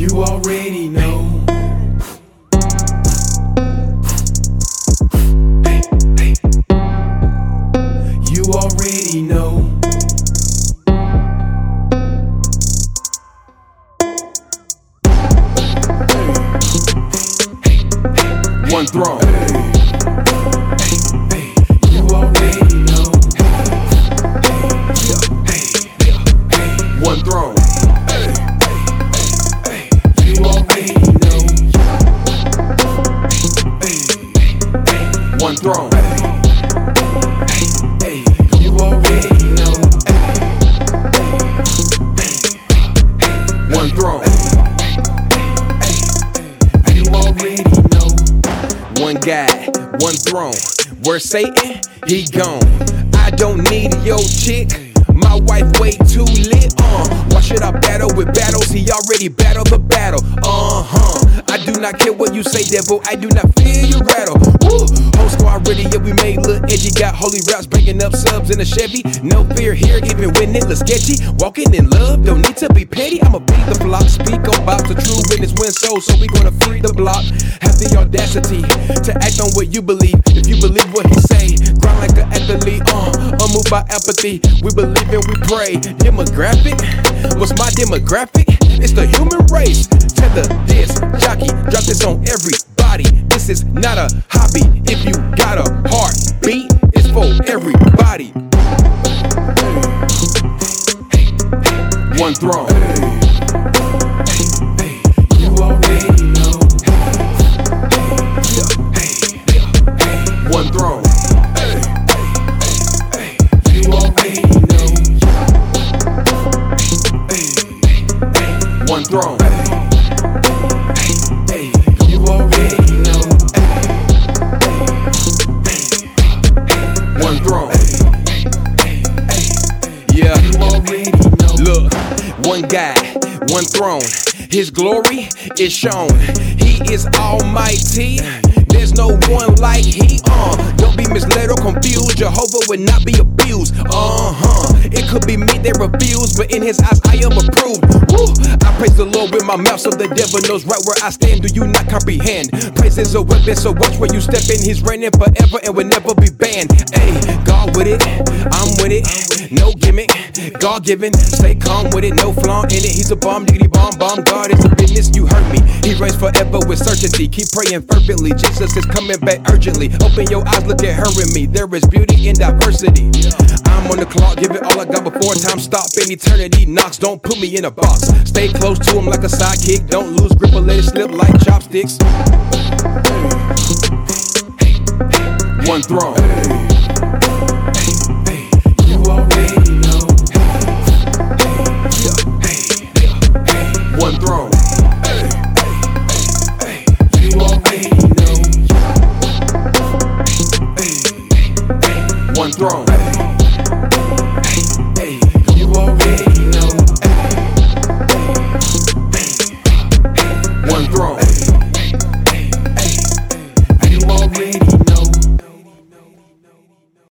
You already know. Hey, hey. You already know. One throne. Throne. One throne. You already know. One guy, one throne. Where Satan, he gone. I don't need your chick. My wife way too lit. Uh, why should I battle with battles? He already battled the battle. Uh huh. I do not care what you say, devil. I do not fear your rattle. Woo. Whole squad ready, yeah, we made look edgy. Got holy raps bringing up subs in a Chevy. No fear here, even when it looks sketchy. Walking in love, don't need to be petty. I'ma beat the block, speak about the true witness win souls, so we gonna free the block. Have the audacity to act on what you believe. If you believe what he say, grind like an athlete. Uh, unmoved by apathy. We believe and we pray. Demographic, what's my demographic? It's the human race. Tether this, jockey, drop this on everybody. This is not a hobby. If you got a heartbeat, it's for everybody. One throne. One God, one throne. His glory is shown. He is almighty. There's no one like he. Uh, don't be misled or confused. Jehovah would not be abused. Uh huh. It could be me that refused, but in his eyes I am approved. Woo. I praise the Lord with my mouth, so the devil knows right where I stand. Do you not comprehend? Praise is a weapon, so watch where you step in. He's reigning forever and will never be banned. Hey, God with it, I'm with it. No gimmick, God given. Stay calm with it, no flaw in it. He's a bomb, diggity bomb, bomb. God is a business, you heard me. He reigns forever with certainty. Keep praying fervently. Jesus is coming back urgently. Open your eyes, look at her and me. There is beauty in diversity. I'm on the clock, give it all I got before time stop. In eternity knocks, don't put me in a box. Stay close to him like a sidekick. Don't lose grip or let it slip like chopsticks. One throne. tongue thrown.